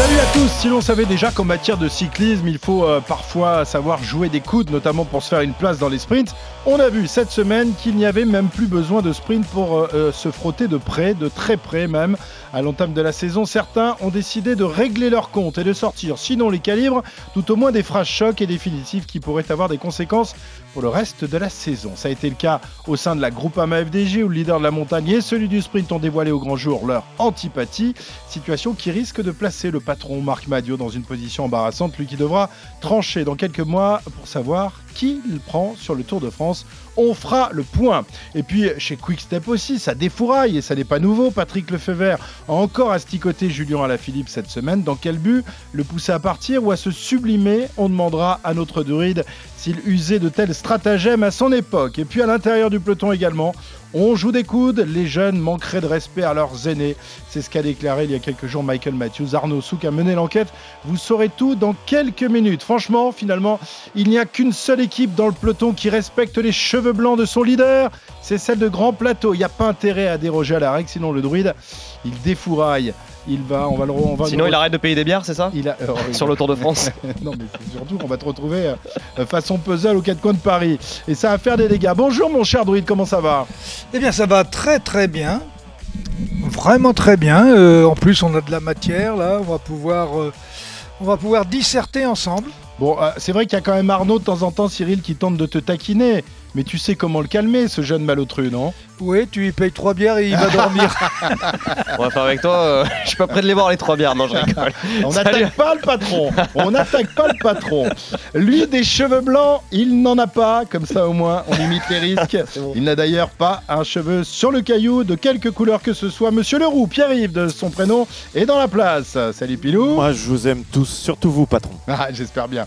Salut à tous. Si l'on savait déjà qu'en matière de cyclisme, il faut euh, parfois savoir jouer des coudes, notamment pour se faire une place dans les sprints, on a vu cette semaine qu'il n'y avait même plus besoin de sprint pour euh, euh, se frotter de près, de très près même. À l'entame de la saison, certains ont décidé de régler leur compte et de sortir, sinon les calibres, tout au moins des phrases chocs et définitives qui pourraient avoir des conséquences pour le reste de la saison. Ça a été le cas au sein de la Groupama FDG où le leader de la montagne et celui du sprint ont dévoilé au grand jour leur antipathie, situation qui risque de placer le patron Marc Madio dans une position embarrassante, lui qui devra trancher dans quelques mois pour savoir qui il prend sur le Tour de France. On fera le point. Et puis chez Quickstep aussi, ça défouraille et ça n'est pas nouveau. Patrick Lefebvre a encore asticoté Julien Alaphilippe cette semaine. Dans quel but Le pousser à partir ou à se sublimer? On demandera à notre druide s'il usait de tels stratagèmes à son époque. Et puis à l'intérieur du peloton également, on joue des coudes, les jeunes manqueraient de respect à leurs aînés. C'est ce qu'a déclaré il y a quelques jours Michael Matthews. Arnaud Souk a mené l'enquête. Vous saurez tout dans quelques minutes. Franchement, finalement, il n'y a qu'une seule équipe dans le peloton qui respecte les cheveux blancs de son leader. C'est celle de Grand Plateau. Il n'y a pas intérêt à déroger à la règle, sinon le druide, il défouraille. Il va, on va le, on va Sinon, le- il arrête de payer des bières, c'est ça il a- euh, Sur le Tour de France. non, mais c'est surtout qu'on va te retrouver euh, façon puzzle aux quatre coins de Paris. Et ça va faire des dégâts. Bonjour, mon cher druide, comment ça va? Eh bien, ça va très très bien. Vraiment très bien. Euh, en plus, on a de la matière là. On va pouvoir, euh, on va pouvoir disserter ensemble. Bon, euh, c'est vrai qu'il y a quand même Arnaud de temps en temps, Cyril, qui tente de te taquiner. Mais tu sais comment le calmer, ce jeune malotru, non? Oui, tu lui payes trois bières et il va dormir. On va faire avec toi. euh, je suis pas prêt de les voir les trois bières. Non, je rigole. On n'attaque pas le patron. On n'attaque pas le patron. Lui, des cheveux blancs, il n'en a pas. Comme ça, au moins, on limite les risques. Il n'a d'ailleurs pas un cheveu sur le caillou de quelque couleur que ce soit. Monsieur Leroux, Pierre-Yves de son prénom, est dans la place. Salut Pilou. Moi, je vous aime tous, surtout vous, patron. Ah, j'espère bien.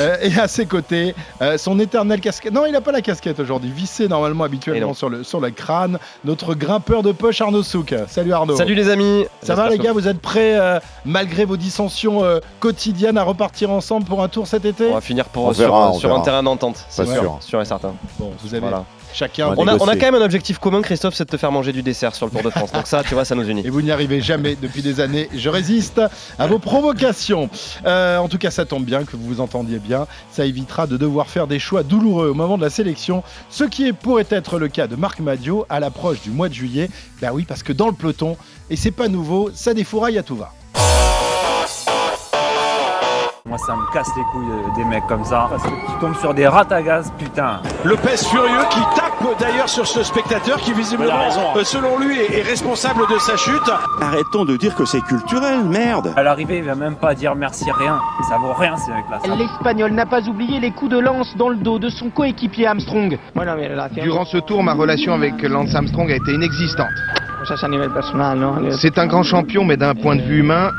Euh, et à ses côtés, euh, son éternel casquette. Non, il n'a pas la casquette aujourd'hui. Vissé normalement habituellement sur le, sur le crâne. Notre grimpeur de poche Arnaud Souk. Salut Arnaud. Salut les amis. Ça va les gars, vous êtes prêts, euh, malgré vos dissensions euh, quotidiennes, à repartir ensemble pour un tour cet été? On va finir pour, On sur, verra, on sur un terrain d'entente. C'est sûr. sûr et certain. Bon, vous avez Voilà. Chacun. On a, on a négocier. quand même un objectif commun, Christophe, c'est de te faire manger du dessert sur le Tour de France. Donc ça, tu vois, ça nous unit. Et vous n'y arrivez jamais depuis des années. Je résiste à vos provocations. Euh, en tout cas, ça tombe bien que vous vous entendiez bien. Ça évitera de devoir faire des choix douloureux au moment de la sélection. Ce qui est, pourrait être le cas de Marc Madio à l'approche du mois de juillet. Ben oui, parce que dans le peloton, et c'est pas nouveau, ça défouraille à tout va. Moi, ça me casse les couilles euh, des mecs comme ça. Parce que tu tombes sur des rats à gaz, putain. Lopez furieux qui tape d'ailleurs sur ce spectateur qui visiblement, euh, selon lui, est, responsable de sa chute. Arrêtons de dire que c'est culturel, merde À l'arrivée, il va même pas dire merci rien. Ça vaut rien ces mecs-là. L'Espagnol n'a pas oublié les coups de lance dans le dos de son coéquipier Armstrong. Durant ce tour, ma relation avec Lance Armstrong a été inexistante. C'est un grand champion, mais d'un point de vue humain,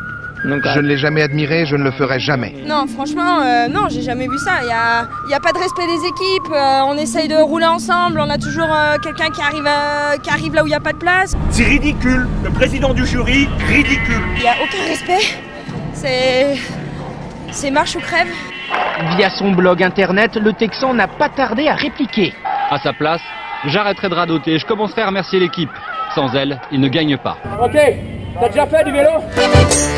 je ne l'ai jamais admiré, je ne le ferai jamais. Non, franchement, euh, non, j'ai jamais vu ça. Il n'y a, y a pas de respect des équipes. euh, on essaye de rouler ensemble. On a toujours euh, quelqu'un qui, arrive, qui arrive là où il n'y a pas de place. C'est ridicule. Le président du jury, ridicule. Il n'y a aucun respect. C'est. C'est marche ou crève. Via son blog internet, le Texan n'a pas tardé à répliquer. À sa place, j'arrêterai de radoter, je commencerai à remercier l'équipe. Sans elle, il ne gagne pas. Ok, t'as déjà fait du vélo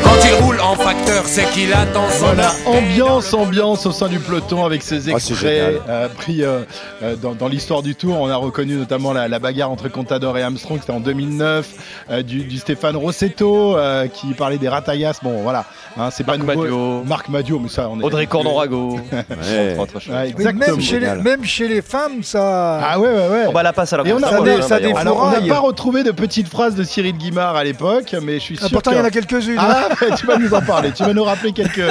Quand il roule en facteur, c'est qu'il attend son Voilà, ambiance, ambiance au sein du peloton avec ces Ah, c'est extraits euh, pris euh, euh, dans, dans l'histoire du Tour. On a reconnu notamment la, la bagarre entre Contador et Armstrong, c'était en 2009, euh, du, du Stéphane Rossetto euh, qui parlait des ratayas. Bon, voilà, hein, c'est pas Marc nouveau. Madio. Marc Madio, mais ça, on est. Audrey Cordon-Rago. Ouais. Ouais, exactement. même, chez les, même chez les femmes, ça. Ah ouais, ouais, ouais. On va la passe à la Et on a- ça ça n'a pas retrouvé de petites phrases de Cyril Guimard à l'époque, mais je suis sûr Ah, pourtant, que- il y en a quelques-unes. Ah, tu vas nous en parler, tu vas nous rappeler quelques,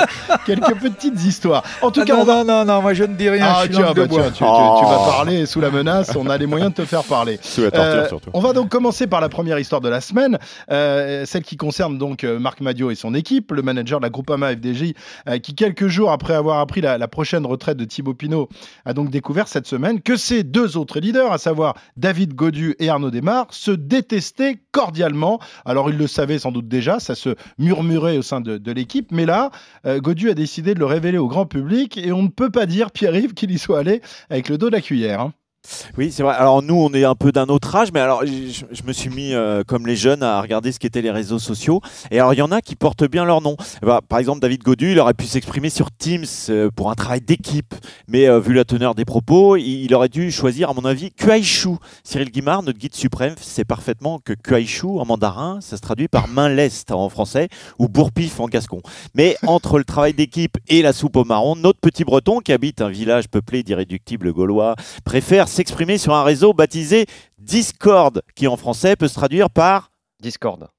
quelques petites histoires. En tout Ah, cas, non, on va, non, non, non, moi je ne dis rien. Ah je suis tiens, langue de bah, bois. tiens, tu, tu- Oh. tu vas parler sous la menace, on a les moyens de te faire parler. Sous la torture, Euh, surtout. on va donc commencer par la première histoire de la semaine, euh, celle qui concerne donc euh, Marc Madio et son équipe, le manager de la Groupama FDJ, euh, qui quelques jours après avoir appris la, la prochaine retraite de Thibaut Pinot, a donc découvert cette semaine que ses deux autres leaders, à savoir David Godu et Arnaud Desmar, se détestaient cordialement. Alors il le savait savait sans doute déjà, ça se murmurait au sein de, de l'équipe. Mais là, euh, Godu a décidé de le révéler au grand public et on ne peut pas dire, Pierre-Yves, qu'il y soit allé avec le dos de la cuillère. hein. Oui, c'est vrai. Alors nous, on est un peu d'un autre âge, mais alors je, me suis mis, euh, comme les jeunes, à regarder ce qu'étaient les réseaux sociaux. Et alors il y en a qui portent bien leur nom. Eh ben, par exemple, David Godu, il aurait pu s'exprimer sur Teams euh, pour un travail d'équipe, mais euh, vu la teneur des propos, il, il aurait dû choisir, à mon avis, Kuaishu. Cyril Guimard, notre guide suprême, sait parfaitement que Kuaishu en mandarin, ça se traduit par main leste en français ou bourpif en gascon. Mais entre le travail d'équipe et la soupe au marron, notre petit breton qui habite un village peuplé d'irréductibles gaulois préfère s'exprimer sur un réseau baptisé Discord, qui en français peut se traduire par Discord.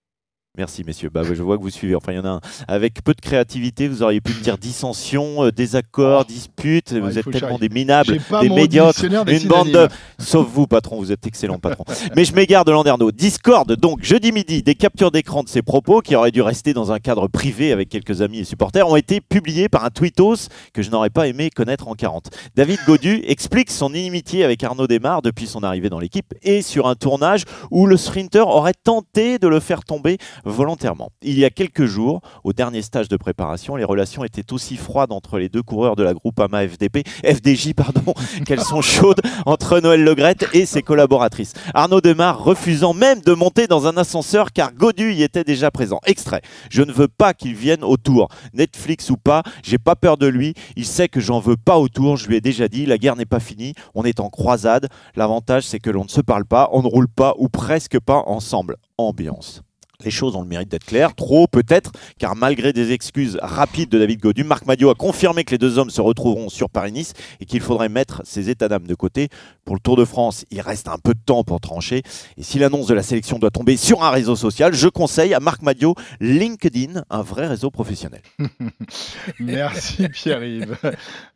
Merci messieurs, bah, je vois que vous suivez. Enfin, il y en a un. Avec peu de créativité, vous auriez pu me dire dissension, euh, désaccord, dispute. Ouais, vous êtes tellement des minables, des médiocres, des une bande de. Sauf vous, patron, vous êtes excellent patron. Mais je m'égare de Landerneau. Discord, donc jeudi midi, des captures d'écran de ses propos qui auraient dû rester dans un cadre privé avec quelques amis et supporters ont été publiés par un tweetos que je n'aurais pas aimé connaître en 40. David Godu explique son inimitié avec Arnaud Desmar depuis son arrivée dans l'équipe et sur un tournage où le sprinter aurait tenté de le faire tomber volontairement. Il y a quelques jours, au dernier stage de préparation, les relations étaient aussi froides entre les deux coureurs de la groupe AMA FDP, FDJ pardon, qu'elles sont chaudes entre Noël Legrette et ses collaboratrices. Arnaud Demar refusant même de monter dans un ascenseur car Godu y était déjà présent. Extrait. Je ne veux pas qu'il vienne au tour. Netflix ou pas, j'ai pas peur de lui. Il sait que j'en veux pas au tour. Je lui ai déjà dit, la guerre n'est pas finie. On est en croisade. L'avantage, c'est que l'on ne se parle pas, on ne roule pas ou presque pas ensemble. Ambiance. Les choses ont le mérite d'être claires, trop peut-être, car malgré des excuses rapides de David Godu, Marc Madio a confirmé que les deux hommes se retrouveront sur Paris-Nice et qu'il faudrait mettre ses états d'âme de côté. Pour le Tour de France, il reste un peu de temps pour trancher. Et si l'annonce de la sélection doit tomber sur un réseau social, je conseille à Marc Madio LinkedIn, un vrai réseau professionnel. Merci Pierre-Yves.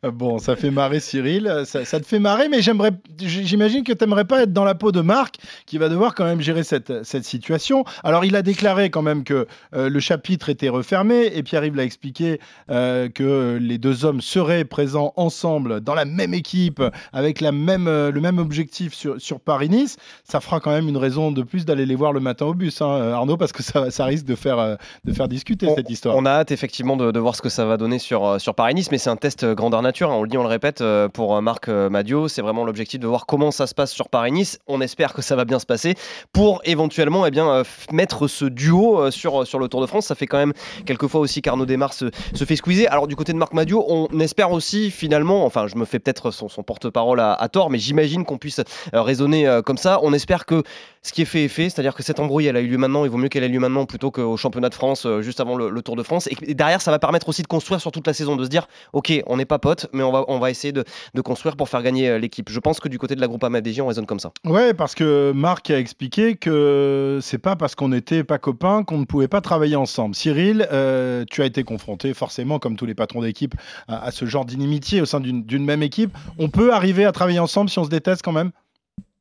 Bon, ça fait marrer Cyril, ça, te fait marrer, mais j'imagine que tu n'aimerais pas être dans la peau de Marc, qui va devoir quand même gérer cette, cette situation. Alors, il a déclaré quand même que euh, le chapitre était refermé, et Pierre-Yves l'a expliqué euh, que les deux hommes seraient présents ensemble dans la même équipe, avec la même, euh, le même objectif sur, sur Paris-Nice. Ça fera quand même une raison de plus d'aller les voir le matin au bus, hein, Arnaud, parce que ça, ça risque de faire, de faire discuter On- cette histoire. On a hâte effectivement de, de voir ce que ça va donner sur, sur Paris-Nice, mais c'est un test grandeur nature. hein. On le dit, on le répète, pour Marc Madio, c'est vraiment l'objectif de voir comment ça se passe sur Paris-Nice. On espère que ça va bien se passer pour éventuellement eh bien, mettre ce duo euh, sur, sur le Tour de France. Ça fait quand même quelques fois aussi qu'Arnaud Desmar se, se fait squeezer. Alors du côté de Marc Madio, on espère aussi finalement, enfin je me fais peut-être son, son porte-parole à, tort, mais j'imagine qu'on puisse euh, raisonner euh, comme ça. On espère que ce qui est fait est fait, c'est-à-dire que cette embrouille, elle a eu lieu maintenant, il vaut mieux qu'elle ait lieu maintenant plutôt qu'au championnat de France, juste avant le, Tour de France. Et, derrière, ça va permettre aussi de construire sur toute la saison, de se dire, ok, on n'est pas potes, mais on va, on va essayer de, de construire pour faire gagner l'équipe. Je pense que du côté de la groupe AMFDJ, on raisonne comme ça. Ouais, parce que Marc a expliqué que c'est pas parce qu'on n'était copains qu'on ne pouvait pas travailler ensemble. Cyril, euh, tu as été confronté forcément, comme tous les patrons d'équipe, à, ce genre d'inimitié au sein d'une même équipe. On peut arriver à travailler ensemble si on se déteste quand même?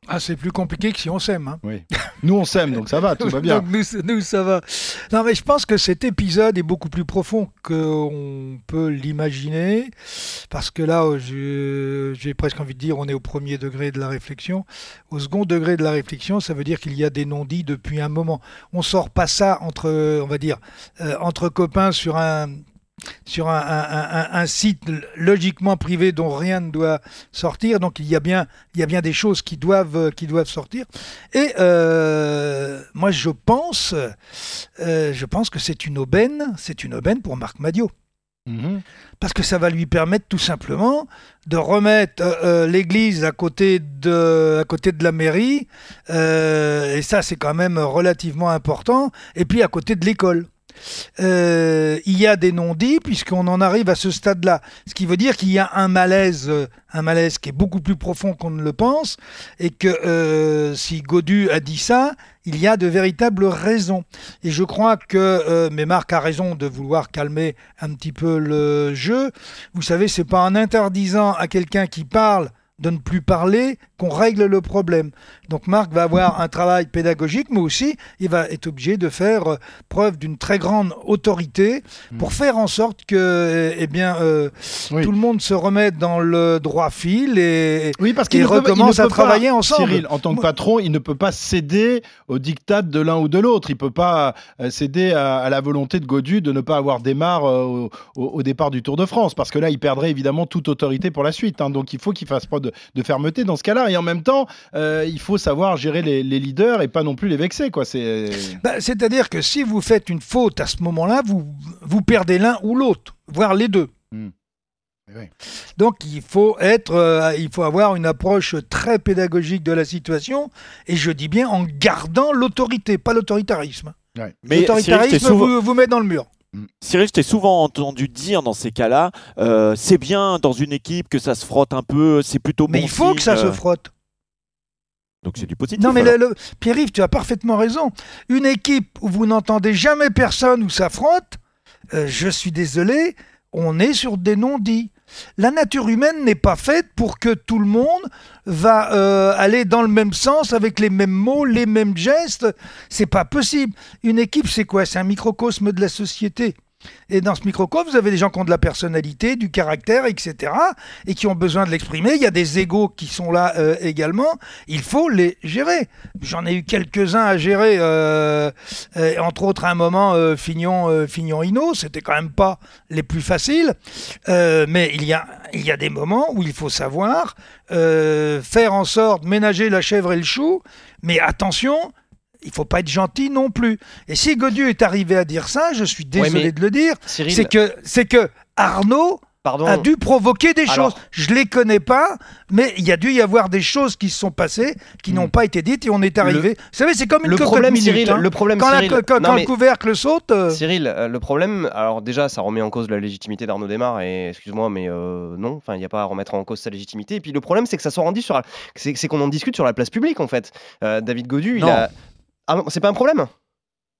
Ah, c'est plus compliqué que si on s'aime. hein. Oui. Nous, on s'aime, donc ça va, tout va bien. Donc, nous, nous, ça va. Non, mais je pense que cet épisode est beaucoup plus profond qu'on peut l'imaginer. Parce que là, je- j'ai presque envie de dire, on est au premier degré de la réflexion. Au second degré de la réflexion, ça veut dire qu'il y a des non-dits depuis un moment. On sort pas ça entre, on va dire, euh, entre copains sur un sur un, un- un- un site logiquement privé dont rien ne doit sortir. Donc il y a bien, il y a bien des choses qui doivent, qui doivent sortir. Et euh, moi je pense, euh, je pense que c'est une aubaine, c'est une aubaine pour Marc Madio. Parce que ça va lui permettre tout simplement de remettre euh, euh, l'église à côté de, à côté de la mairie, euh, et ça c'est quand même relativement important, et puis à côté de l'école. Euh, il y a des non-dits puisqu'on en arrive à ce stade-là. Ce qui veut dire qu'il y a un malaise, euh, un malaise qui est beaucoup plus profond qu'on ne le pense, et que euh, si Godu a dit ça, il y a de véritables raisons. Et je crois que, mais Marc a raison de vouloir calmer un petit peu le jeu. Vous savez, c'est pas en interdisant à quelqu'un qui parle de ne plus parler qu'on règle le problème. Donc Marc va avoir un travail pédagogique, mais aussi il va être obligé de faire euh, preuve d'une très grande autorité pour Hmm. faire en sorte que eh bien, euh, tout le monde se remette dans le droit fil et, Oui, parce qu'il peut- recommence à pas, travailler ensemble. Cyril, en tant que patron, il ne peut pas céder au diktat de l'un ou de l'autre. Il ne peut pas euh, céder à, à la volonté de Godu de ne pas avoir démarre au, au- au départ du Tour de France, parce que là, il perdrait évidemment toute autorité pour la suite. hein. Donc, il faut qu'il fasse preuve de, de fermeté dans ce cas-là. Et en même temps, euh, il faut savoir gérer les, les leaders et pas non plus les vexer. Quoi. C'est Bah, C'est-à-dire que si vous faites une faute à ce moment-là, vous, vous perdez l'un ou l'autre, voire les deux. Hmm. Oui. Donc il faut être, euh, il faut avoir une approche très pédagogique de la situation, et je dis bien en gardant l'autorité, pas l'autoritarisme. Ouais. Mais L'autoritarisme souvent- vous, vous met dans le mur. Cyril, je t'ai souvent entendu dire dans ces cas-là, euh, c'est bien dans une équipe que ça se frotte un peu, c'est plutôt Mais bon il faut signe, que ça se frotte. Donc c'est du positif. Non, mais alors. le, le- Pierre-Yves, tu as parfaitement raison. Une équipe où vous n'entendez jamais personne, où ça frotte, euh, je suis désolé, on est sur des non-dits. La nature humaine n'est pas faite pour que tout le monde va euh, aller dans le même sens avec les mêmes mots, les mêmes gestes. C'est pas possible. Une équipe, c'est quoi? C'est un microcosme de la société. Et dans ce microcosme, vous avez des gens qui ont de la personnalité, du caractère, etc., et qui ont besoin de l'exprimer. Il y a des égaux qui sont là euh, également. Il faut les gérer. J'en ai eu quelques-uns à gérer, euh, euh, entre autres à un moment, Fignon, Fignon Hino, c'était quand même pas les plus faciles. Mais il y, a, il y a des moments où il faut savoir faire en sorte, ménager la chèvre et le chou, mais attention, il faut pas être gentil non plus. Et si Godieu est arrivé à dire ça, je suis désolé Ouais, de le dire, c'est que, c'est que Arnaud Pardon. a dû provoquer des Alors- choses. Je les connais pas, mais il y a dû y avoir des choses qui se sont passées, qui n'ont pas été dites et on est arrivé. Vous savez, c'est comme une le problème, minute, Cyril, hein. le problème, quand, la- Cyril, quand- non, quand mais- le couvercle saute. euh, Cyril, euh, le problème, alors déjà, ça remet en cause la légitimité d'Arnaud Desmar, et excuse-moi, mais euh, non, enfin, il n'y a pas à remettre en cause sa légitimité. Et puis le problème, c'est que ça soit rendu sur, c'est qu'on en discute sur la place publique, en fait. David Godu, il a. Ah non, c'est pas un problème?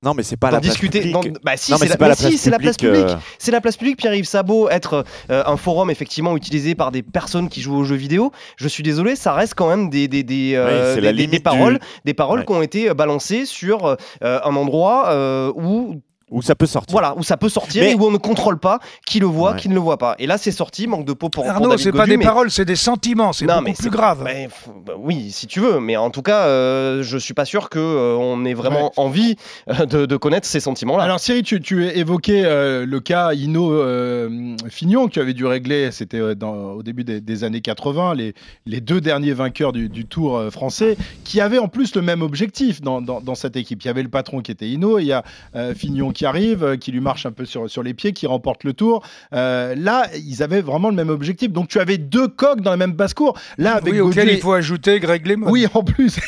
Non, mais c'est pas la place discuter. publique. d'en- Bah si, Non, mais c'est la, pas mais la si, place c'est la place publique, euh. C'est la place publique. Pierre-Yves Sabot, être euh, un forum effectivement utilisé par des personnes qui jouent aux jeux vidéo. Je suis désolé, ça reste quand même des des des, euh, Oui, des- paroles, du- des paroles Ouais. qui ont été balancées sur un endroit où Où ça peut sortir. voilà, où ça peut sortir Mais- et où on ne contrôle pas qui le voit, Ouais. qui ne le voit pas. Et là, c'est sorti, manque de peau pour, pour Arnaud, David c'est pas Godu, des mais- paroles, c'est des sentiments, c'est Non, beaucoup mais plus c'est- grave. bah, f- bah oui, si tu veux, mais en tout cas, euh, je suis pas sûr que euh, on ait vraiment envie euh, de, de connaître ces sentiments-là. Alors Cyril, tu, tu évoquais euh, le cas Ino euh, Fignon qui avait dû régler, c'était dans- au début des, des années 80, les, les deux derniers vainqueurs du, du Tour français, qui avaient en plus le même objectif dans, dans- dans cette équipe. Il y avait le patron qui était Ino, il y a euh, Fignon qui arrive, euh, qui lui marche un peu sur, sur les pieds, qui remporte le Tour. Euh, là, ils avaient vraiment le même objectif. Donc tu avais deux coqs dans la même basse-cour. Là, avec oui, auquel Gaudier- il faut ajouter Greg Lemon. oui, en plus,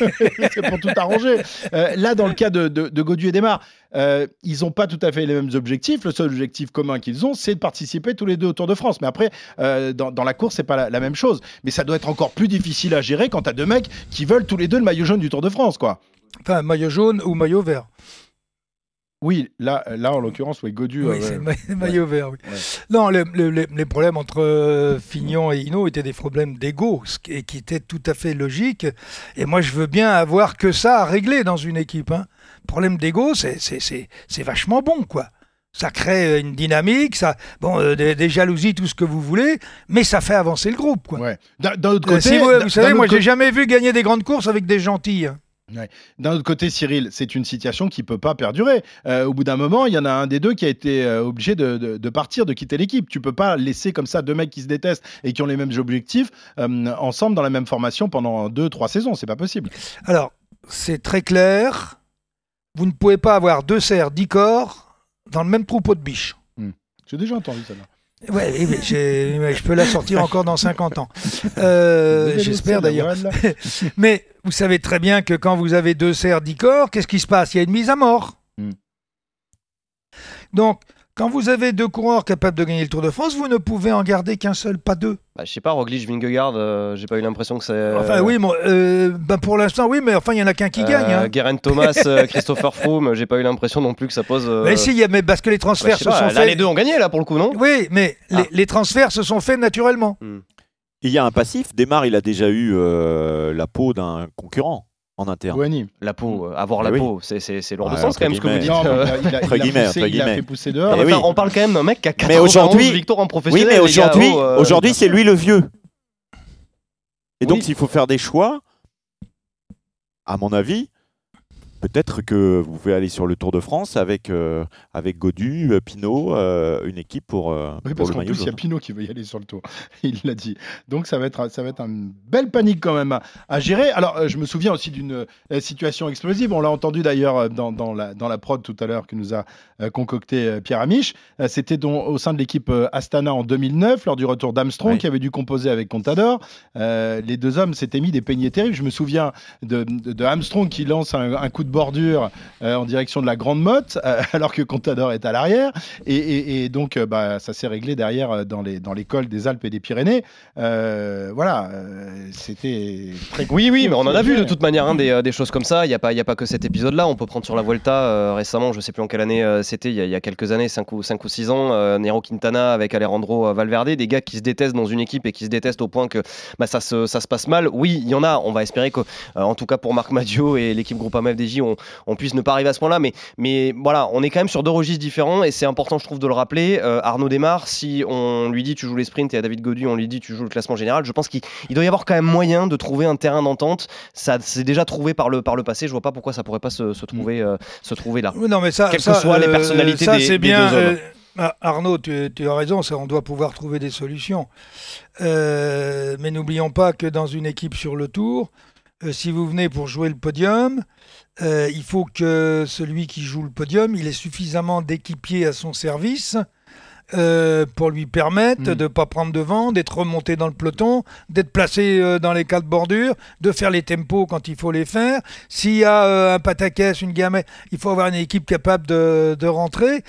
c'est pour tout arranger. Euh, là, dans le cas de, de, et Desmar, euh, ils n'ont pas tout à fait les mêmes objectifs. Le seul objectif commun qu'ils ont, c'est de participer tous les deux au Tour de France. Mais après, euh, dans, dans la course, c'est pas la, la même chose. Mais ça doit être encore plus difficile à gérer quand tu as deux mecs qui veulent tous les deux le maillot jaune du Tour de France, quoi. Enfin, maillot jaune ou maillot vert. Oui, là, là en l'occurrence, oui, Godu. Oui, euh, c'est le maillot vert. oui. Ouais. Non, le- le- le- les problèmes entre euh, Fignon et Hino étaient des problèmes d'ego, ce qui, qui était tout à fait logique. Et moi, je veux bien avoir que ça à régler dans une équipe. Hein. Problème d'ego, c'est- vachement bon, quoi. Ça crée une dynamique, ça, bon, euh, des, des jalousies, tout ce que vous voulez, mais ça fait avancer le groupe, quoi. Ouais. D'un autre Euh, côté, si vous, savez, moi, j'ai jamais vu gagner des grandes courses avec des gentils. hein. Ouais. D'un autre côté, Cyril, c'est une situation qui peut pas perdurer. Euh, au bout d'un moment, il y en a un des deux qui a été euh, obligé de, de- de partir, de quitter l'équipe. Tu peux pas laisser comme ça deux mecs qui se détestent et qui ont les mêmes objectifs euh, ensemble dans la même formation pendant deux, trois saisons. C'est pas possible. Alors, c'est très clair. Vous ne pouvez pas avoir deux cerfs, dix corps dans le même troupeau de biches. J'ai déjà entendu ça. Ouais, mais, je peux la sortir encore dans 50 ans. Euh, J'espère d'ailleurs. mais vous savez très bien que quand vous avez deux cerfs, dix corps, qu'est-ce qui se passe? Il y a une mise à mort. Hmm. Donc, quand vous avez deux coureurs capables de gagner le Tour de France, vous ne pouvez en garder qu'un seul, pas deux. Bah, je sais pas, Roglic, Vingegaard, euh, j'ai pas eu l'impression que c'est. Enfin, oui, bon, euh, ben, pour l'instant, oui, mais enfin, il y en a qu'un qui gagne. hein. Guerin Thomas, euh, Christopher Froome, j'ai pas eu l'impression non plus que ça pose. euh, Mais si, il y a, mais parce que les bah, transferts se pas, sont là, faits. les deux ont gagné là pour le coup, non? Oui, mais les, les transferts se sont faits naturellement. Hmm. Il y a un passif. Démarre, il a déjà eu euh, la peau d'un concurrent en interne. Bouhanni. La peau, euh, avoir la Eh oui. peau, c'est- c'est c'est lourd de Ouais, sens quand même ce que vous dites. Non, mais Euh, il a- il a- Entre il a guillemets, poussé- entre il a guillemets. fait pousser dehors. Eh enfin, oui. On parle quand même d'un mec qui a Mais 91 aujourd'hui, victoires en oui, professionnel. mais les gars. aujourd'hui, Oh, euh, aujourd'hui, c'est lui le vieux. Et donc, Oui. s'il faut faire des choix, à mon avis, peut-être que vous pouvez aller sur le Tour de France avec avec avec Godu, euh, Pinot, euh, une équipe pour, euh, Oui, pour parce qu'en plus, il y a. Pinot qui veut y aller sur le tour. Il l'a dit. Donc, ça va être, ça va être une belle panique quand même à, à gérer. Alors, euh, je me souviens aussi d'une euh, situation explosive. On l'a entendu d'ailleurs euh, dans, dans la, dans la prod tout à l'heure que nous a euh, concocté euh, Pierre Amiche. Euh, C'était donc au sein de l'équipe euh, Astana en 2009, lors du retour d'Armstrong, Oui. qui avait dû composer avec Contador. Euh, les deux hommes s'étaient mis des peignets terribles. Je me souviens de, de, de Armstrong qui lance un, un coup de bordure euh, en direction de la Grande Motte, euh, alors que Contador est à l'arrière. Et, et- et donc, euh, bah, ça s'est réglé derrière dans les dans les cols des Alpes et des Pyrénées. Voilà, c'était très Oui, oui, mais on en a vu de toute manière hein, des, des choses comme ça. Il n'y a, pas- y a pas que cet épisode-là. On peut prendre sur la Vuelta euh, récemment, je sais plus en quelle année c'était, il y, a- il y a quelques années, 5 ou, 5 ou 6 ans, Nero Quintana avec Alejandro Valverde, des gars qui se détestent dans une équipe et qui se détestent au point que bah, ça, se, ça se passe mal. Oui, il y en a. On va espérer que, en tout cas pour Marc Madio et l'équipe Groupama On, on puisse ne pas arriver à ce point-là. Mais, mais voilà, on est quand même sur deux registres différents et c'est important, je trouve, de le rappeler. Euh, Arnaud démarre, si on lui dit tu joues les sprints et à David Godu, on lui dit tu joues le classement général, je pense qu'il il doit y avoir quand même moyen de trouver un terrain d'entente. Ça s'est déjà trouvé par le, par le passé. Je vois pas pourquoi ça pourrait pas se, se trouver, euh, se trouver là. Non, mais ça, Quelles ça, que soient les euh, personnalités ça, des, des bien. deux hommes. ah, Arnaud, tu, tu as raison, ça, on doit pouvoir trouver des solutions. Euh, mais n'oublions pas que dans une équipe sur le tour, euh, si vous venez pour jouer le podium, euh, il faut que celui qui joue le podium, il ait suffisamment d'équipiers à son service euh, pour lui permettre Mm. de ne pas prendre devant, d'être remonté dans le peloton, d'être placé euh, dans les quatre bordures, de faire les tempos quand il faut les faire. S'il y a euh, un pataquès, une gamelle, il faut avoir une équipe capable de, de rentrer.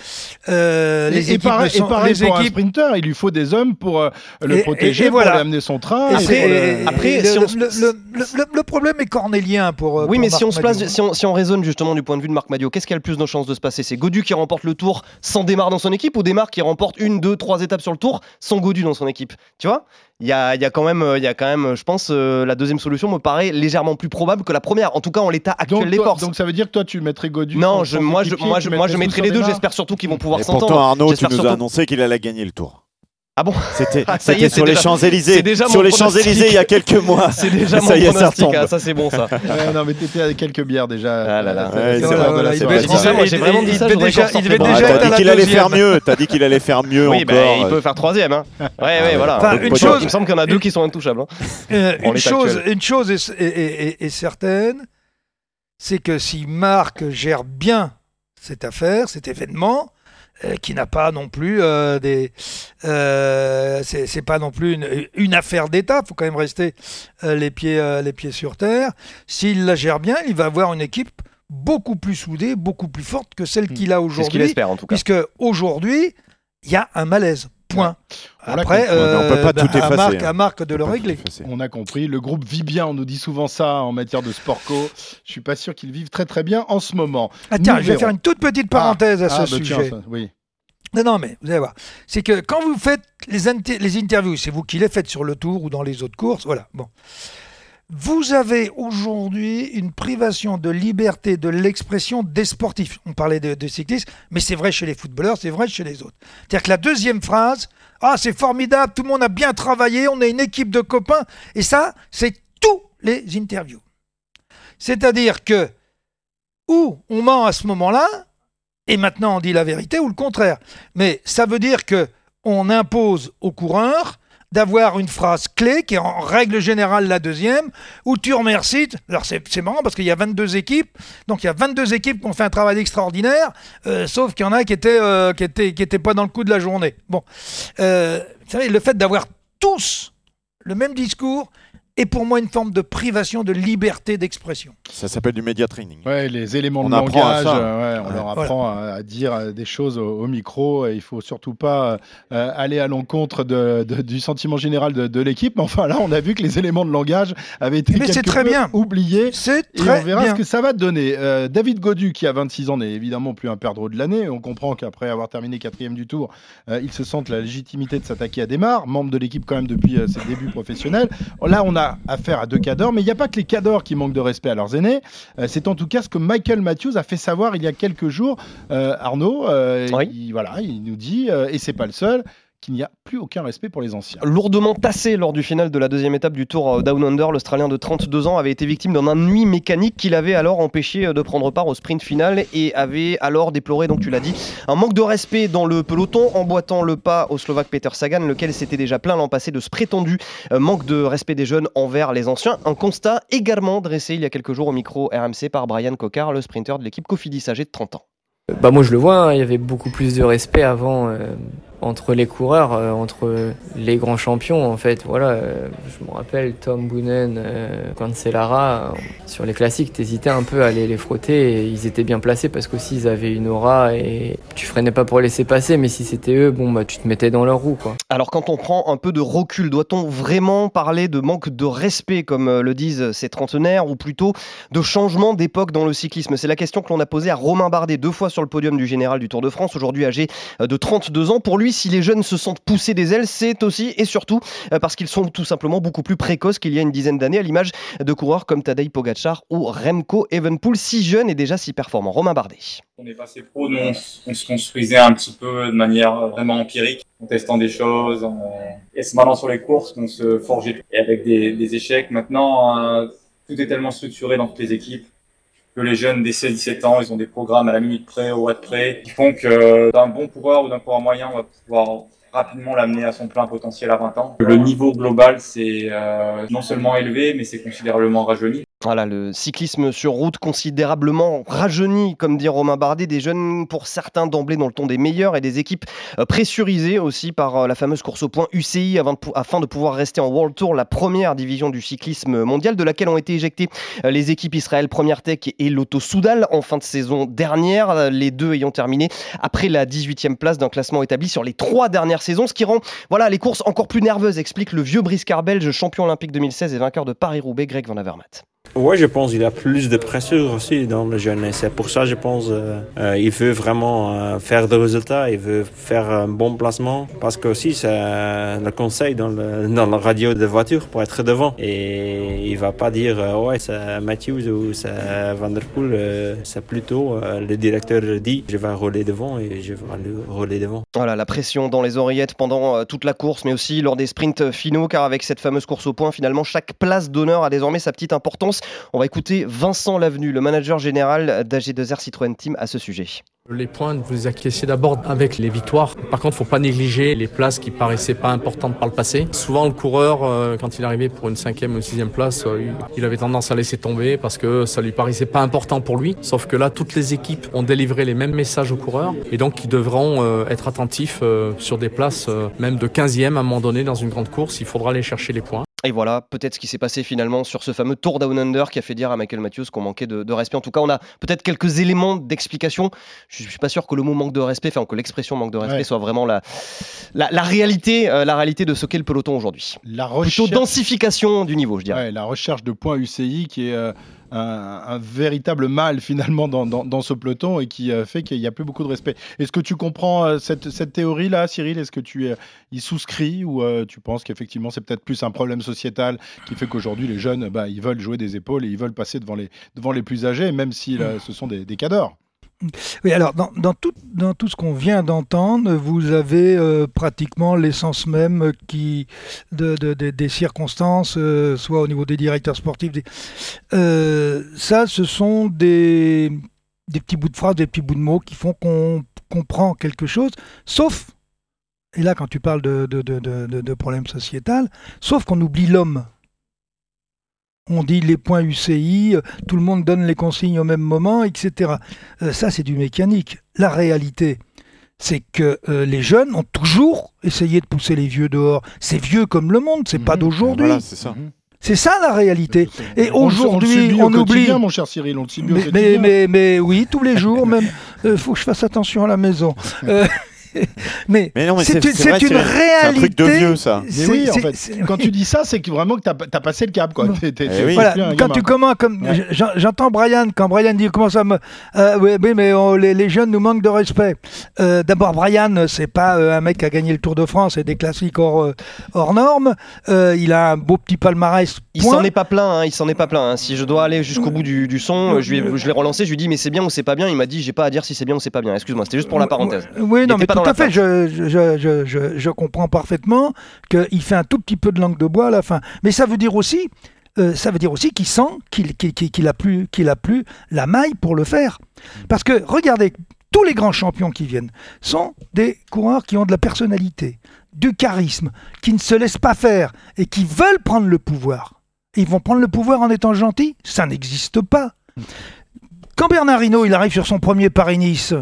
Euh, Et- les et, équipes pareil, sont- et pareil les pour un équipes- sprinter, il lui faut des hommes pour euh, le Et- protéger, et- et pour voilà. lui amener son train. Pour le- et- Après, et si le, on- le- le- le- le problème est cornélien pour. euh, Oui, pour mais Marc si on, se place, si, on, si on raisonne justement du point de vue de Marc Madio, qu'est-ce qui a le plus de chances de se passer? C'est Godu qui remporte le tour sans démarre dans son équipe ou démarre qui remporte une, deux, trois étapes sur le tour sans Godu dans son équipe Tu vois? Il y a, il y a quand même, euh, il y a quand même, je pense, euh, la deuxième solution me paraît légèrement plus probable que la première. En tout cas, en l'état actuel donc, des toi- forces. donc ça veut dire que toi tu mettrais Godu non, je, moi, je, moi, je, moi, je mettrais les deux. J'espère surtout qu'ils vont pouvoir s'entendre. pourtant, Arnaud, tu J'espère nous as annoncé qu'il allait gagner le tour. Ah bon C'était Ah, ça y est, c'était c'est sur les déjà- Champs-Élysées. Sur les. Champs-Élysées il y a quelques mois. C'est déjà mon ça y est, ça retombe. ah, ça, c'est bon, ça. Ouais, non, mais t'étais avec quelques bières déjà. Ah là là. Euh, Ouais, c'est vrai, la il devait dit ça, moi, j'ai vraiment dit il ça, devait je voudrais déjà- il devait être à la qu'il allait faire mieux. T'as dit qu'il allait faire mieux Oui, encore. bah, il peut faire troisième. Hein. Ouais, ouais, voilà. Une il chose- me semble qu'il y en a deux qui sont intouchables. hein. Euh, une, chose, une chose est certaine, c'est que si Marc gère bien cette affaire, cet événement, euh, qui n'a pas non plus euh, des, euh, c'est pas non plus une, une affaire d'État. Il faut quand même rester les pieds les pieds sur terre. S'il la gère bien, il va avoir une équipe beaucoup plus soudée, beaucoup plus forte que celle qu'il a Hmm. C'est ce qu'il aujourd'hui. espère, en tout cas. Puisque aujourd'hui, il y a un malaise. Point. Après, compris. On peut pas bah, tout à effacer, Marc, hein. à Marc de le Pas tout régler. On a compris. Le groupe vit bien. On nous dit souvent ça en matière de sport co. Je suis pas sûr qu'ils vivent très très bien en ce moment. Ah, Nous je vais verrons. faire une toute petite parenthèse à ce Ah, bah, tiens, sujet. oui. Non, non, mais vous allez voir. C'est que quand vous faites les, inter- les interviews, c'est vous qui les faites sur le tour ou dans les autres courses, voilà. Bon. Vous avez aujourd'hui une privation de liberté de l'expression des sportifs. On parlait de, cyclistes, mais c'est vrai chez les footballeurs, c'est vrai chez les autres. C'est-à-dire que la deuxième phrase, ah c'est formidable, tout le monde a bien travaillé, on est une équipe de copains, et ça, c'est tous les interviews. C'est-à-dire que ou on ment à ce moment-là, et maintenant on dit la vérité, ou le contraire. Mais ça veut dire que on impose aux coureurs d'avoir une phrase clé qui est en règle générale la deuxième, où tu remercies. Alors c'est marrant parce qu'il y a 22 équipes, donc il y a 22 équipes qui ont fait un travail extraordinaire, euh, sauf qu'il y en a qui étaient, euh, qui, étaient, qui étaient pas dans le coup de la journée. Bon, Euh, vous savez, le fait d'avoir tous le même discours est pour moi une forme de privation de liberté d'expression. Ça s'appelle du média training. Ouais, les éléments On de langage, ça. euh, ouais, on Ouais. leur apprend à, à dire euh, des choses au, au micro. Et il faut surtout pas euh, aller à l'encontre de- de- du sentiment général de, de l'équipe. Mais enfin, là, on a vu que les éléments de langage avaient été Mais quelque très peu bien. oubliés. C'est Et très on verra bien. ce que ça va donner. Euh, David Godu, qui a 26 ans, n'est évidemment plus un perdreau de l'année. On comprend qu'après avoir terminé quatrième du tour, euh, il se sente la légitimité de s'attaquer à Desmar, membre de l'équipe quand même depuis euh, ses débuts professionnels. Là, on a affaire à deux cadors, mais il n'y a pas que les cadors qui manquent de respect à leurs aînés. Euh, C'est en tout cas ce que Michael Matthews a fait savoir il y a quelques jours. Euh, Arnaud, euh, il, voilà, il nous dit, et c'est pas le seul, qu'il n'y a plus aucun respect pour les anciens. Lourdement tassé lors du final de la deuxième étape du Tour euh, Down Under, l'Australien de 32 ans avait été victime d'un ennui mécanique qui l'avait alors empêché euh, de prendre part au sprint final et avait alors déploré, donc tu l'as dit, un manque de respect dans le peloton, emboîtant le pas au Slovaque Peter Sagan, lequel s'était déjà plaint l'an passé de ce prétendu euh, manque de respect des jeunes envers les anciens. Un constat également dressé il y a quelques jours au micro RMC par Brian Cocard, le sprinter de l'équipe Cofidis âgé de 30 ans. Bah moi je le vois, hein, il y avait beaucoup plus de respect avant euh, entre les coureurs, euh, entre les grands champions en fait. Voilà, euh, je me rappelle Tom Boonen, euh, Cancellara, euh, sur les classiques, t'hésitais un peu à aller les frotter et ils étaient bien placés parce qu'aussi ils avaient une aura et tu freinais pas pour laisser passer, mais si c'était eux, bon bah tu te mettais dans leur roue quoi. Alors quand on prend un peu de recul, doit-on vraiment parler de manque de respect, comme le disent ces trentenaires, ou plutôt de changement d'époque dans le cyclisme? C'est la question que l'on a posée à Romain Bardet, deux fois sur le podium du général du Tour de France, aujourd'hui âgé de 32 ans. Pour lui, si les jeunes se sentent pousser des ailes, c'est aussi et surtout euh, parce qu'ils sont tout simplement beaucoup plus précoces qu'il y a une dizaine d'années, à l'image de coureurs comme Tadej Pogacar ou Remco Evenpool, si jeunes et déjà si performants. Romain Bardet. On est passé pro, nous on, on se construisait un petit peu de manière vraiment empirique, en testant des choses. en- Et c'est maintenant sur les courses qu'on se forgeait. Et avec des, des échecs, maintenant, euh, tout est tellement structuré dans toutes les équipes que les jeunes dès 16-17 ans, ils ont des programmes à la minute près, au watt près, qui font que euh, d'un bon coureur ou d'un coureur moyen, on va pouvoir rapidement l'amener à son plein potentiel à 20 ans. Le niveau global, c'est euh, non seulement élevé, mais c'est considérablement rajeuni. Voilà, le cyclisme sur route considérablement rajeuni, comme dit Romain Bardet, des jeunes pour certains d'emblée dans le ton des meilleurs et des équipes euh, pressurisées aussi par euh, la fameuse course au point UCI afin de pouvoir rester en World Tour, la première division du cyclisme mondial de laquelle ont été éjectées euh, les équipes Israël Première Tech et Lotto Soudal en fin de saison dernière, les deux ayant terminé après la 18e place d'un classement établi sur les trois dernières saisons, ce qui rend voilà, les courses encore plus nerveuses, explique le vieux briscard belge, champion olympique 2016 et vainqueur de Paris-Roubaix, Greg Van Avermaet. Ouais, je pense qu'il a plus de pression aussi dans le jeune. Et c'est pour ça, je pense, euh, euh, il veut vraiment euh, faire des résultats, il veut faire un bon placement. Parce que aussi, c'est euh, le conseil dans le, dans le radio de voiture pour être devant. Et il va pas dire, ouais, c'est Matthews ou c'est Van c'est plutôt le directeur dit, je vais rouler devant et je vais le rouler devant. Voilà, la pression dans les oreillettes pendant toute la course, mais aussi lors des sprints finaux, car avec cette fameuse course au point, finalement, chaque place d'honneur a désormais sa petite importance. On va écouter Vincent Lavenu, le manager général d'AG2R Citroën Team, à ce sujet. Les points, vous les acquiescez d'abord avec les victoires. Par contre, faut pas négliger les places qui paraissaient pas importantes par le passé. Souvent, le coureur, euh, quand il arrivait pour une cinquième ou une sixième place, euh, il- il avait tendance à laisser tomber parce que ça lui paraissait pas important pour lui. Sauf que là, toutes les équipes ont délivré les mêmes messages aux coureurs et donc ils devront euh, être attentifs sur des places même de 15e à un moment donné dans une grande course. Il faudra aller chercher les points. Et voilà, peut-être ce qui s'est passé finalement sur ce fameux Tour Down Under qui a fait dire à Michael Matthews qu'on manquait de, de respect. En tout cas, on a peut-être quelques éléments d'explication. Je ne suis pas sûr que le mot manque de respect, enfin que l'expression manque de respect Ouais. soit vraiment la, la, la réalité, euh, la réalité de ce qu'est le peloton aujourd'hui. La Plutôt recherche- densification du niveau, je dirais. Ouais, la recherche de points UCI qui est euh, un, un véritable mal finalement dans, dans- dans ce peloton et qui euh, fait qu'il n'y a plus beaucoup de respect. Est-ce que tu comprends euh, cette, cette théorie-là, Cyril? Est-ce que tu y souscris ou euh, tu penses qu'effectivement c'est peut-être plus un problème sociétal qui fait qu'aujourd'hui les jeunes, bah, ils veulent jouer des épaules et ils veulent passer devant les, devant les plus âgés, même si là, ce sont des, des cadors? Oui, alors dans, dans tout, dans tout ce qu'on vient d'entendre, vous avez euh, pratiquement l'essence même qui, de, de- de- des circonstances, euh, soit au niveau des directeurs sportifs. Euh, ça, ce sont des, des petits bouts de phrases, des petits bouts de mots qui font qu'on comprend quelque chose, sauf, et là quand tu parles de, de, de, de, de- problèmes sociétal, sauf qu'on oublie l'homme. On dit les points UCI, euh, tout le monde donne les consignes au même moment, etc. Euh, ça, c'est du mécanique. La réalité, c'est que euh, les jeunes ont toujours essayé de pousser les vieux dehors. C'est vieux comme le monde, c'est pas d'aujourd'hui. Voilà, c'est ça. C'est ça la réalité. Et On on aujourd'hui, subit on, au oublie. mon cher Cyril, on le subit au mais, mais, mais, mais oui, tous les jours, même. Il faut que je fasse attention à la maison. Mais Mais non, mais c'est une, réalité. c'est un truc de vieux, ça. Mais oui, en fait, quand tu dis ça, c'est que vraiment que t'as as passé le cap, quoi. Un quand tu commences, comme Ouais. j'en- j'entends Brian, quand Brian dit comment ça me, euh, oui, oui, mais on- les, les jeunes nous manquent de respect. Euh, D'abord, Brian, c'est pas euh, un mec qui a gagné le Tour de France et des classiques hors, euh, hors normes. Euh, il a un beau petit palmarès. Il s'en est pas plein, hein, il s'en est pas plein. hein. Si je dois aller jusqu'au bout du, du son, euh, je, lui ai- je l'ai relancé, je lui ai dit mais c'est bien ou c'est pas bien? Il m'a dit j'ai pas à dire si c'est bien ou c'est pas bien. Excuse-moi, c'était juste pour la parenthèse. Oui, Il non, mais pas dans à fait. Je, je, je, je, je comprends parfaitement qu'il fait un tout petit peu de langue de bois à la fin. Mais ça veut dire aussi, euh, ça veut dire aussi qu'il sent qu'il qu'il, qu'il- qu'il a plus, a plus la maille pour le faire. Parce que regardez, tous les grands champions qui viennent sont des coureurs qui ont de la personnalité, du charisme, qui ne se laissent pas faire et qui veulent prendre le pouvoir. Ils vont prendre le pouvoir en étant gentils Ça n'existe pas. Quand Bernard Hinault, il arrive sur son premier Paris-Nice,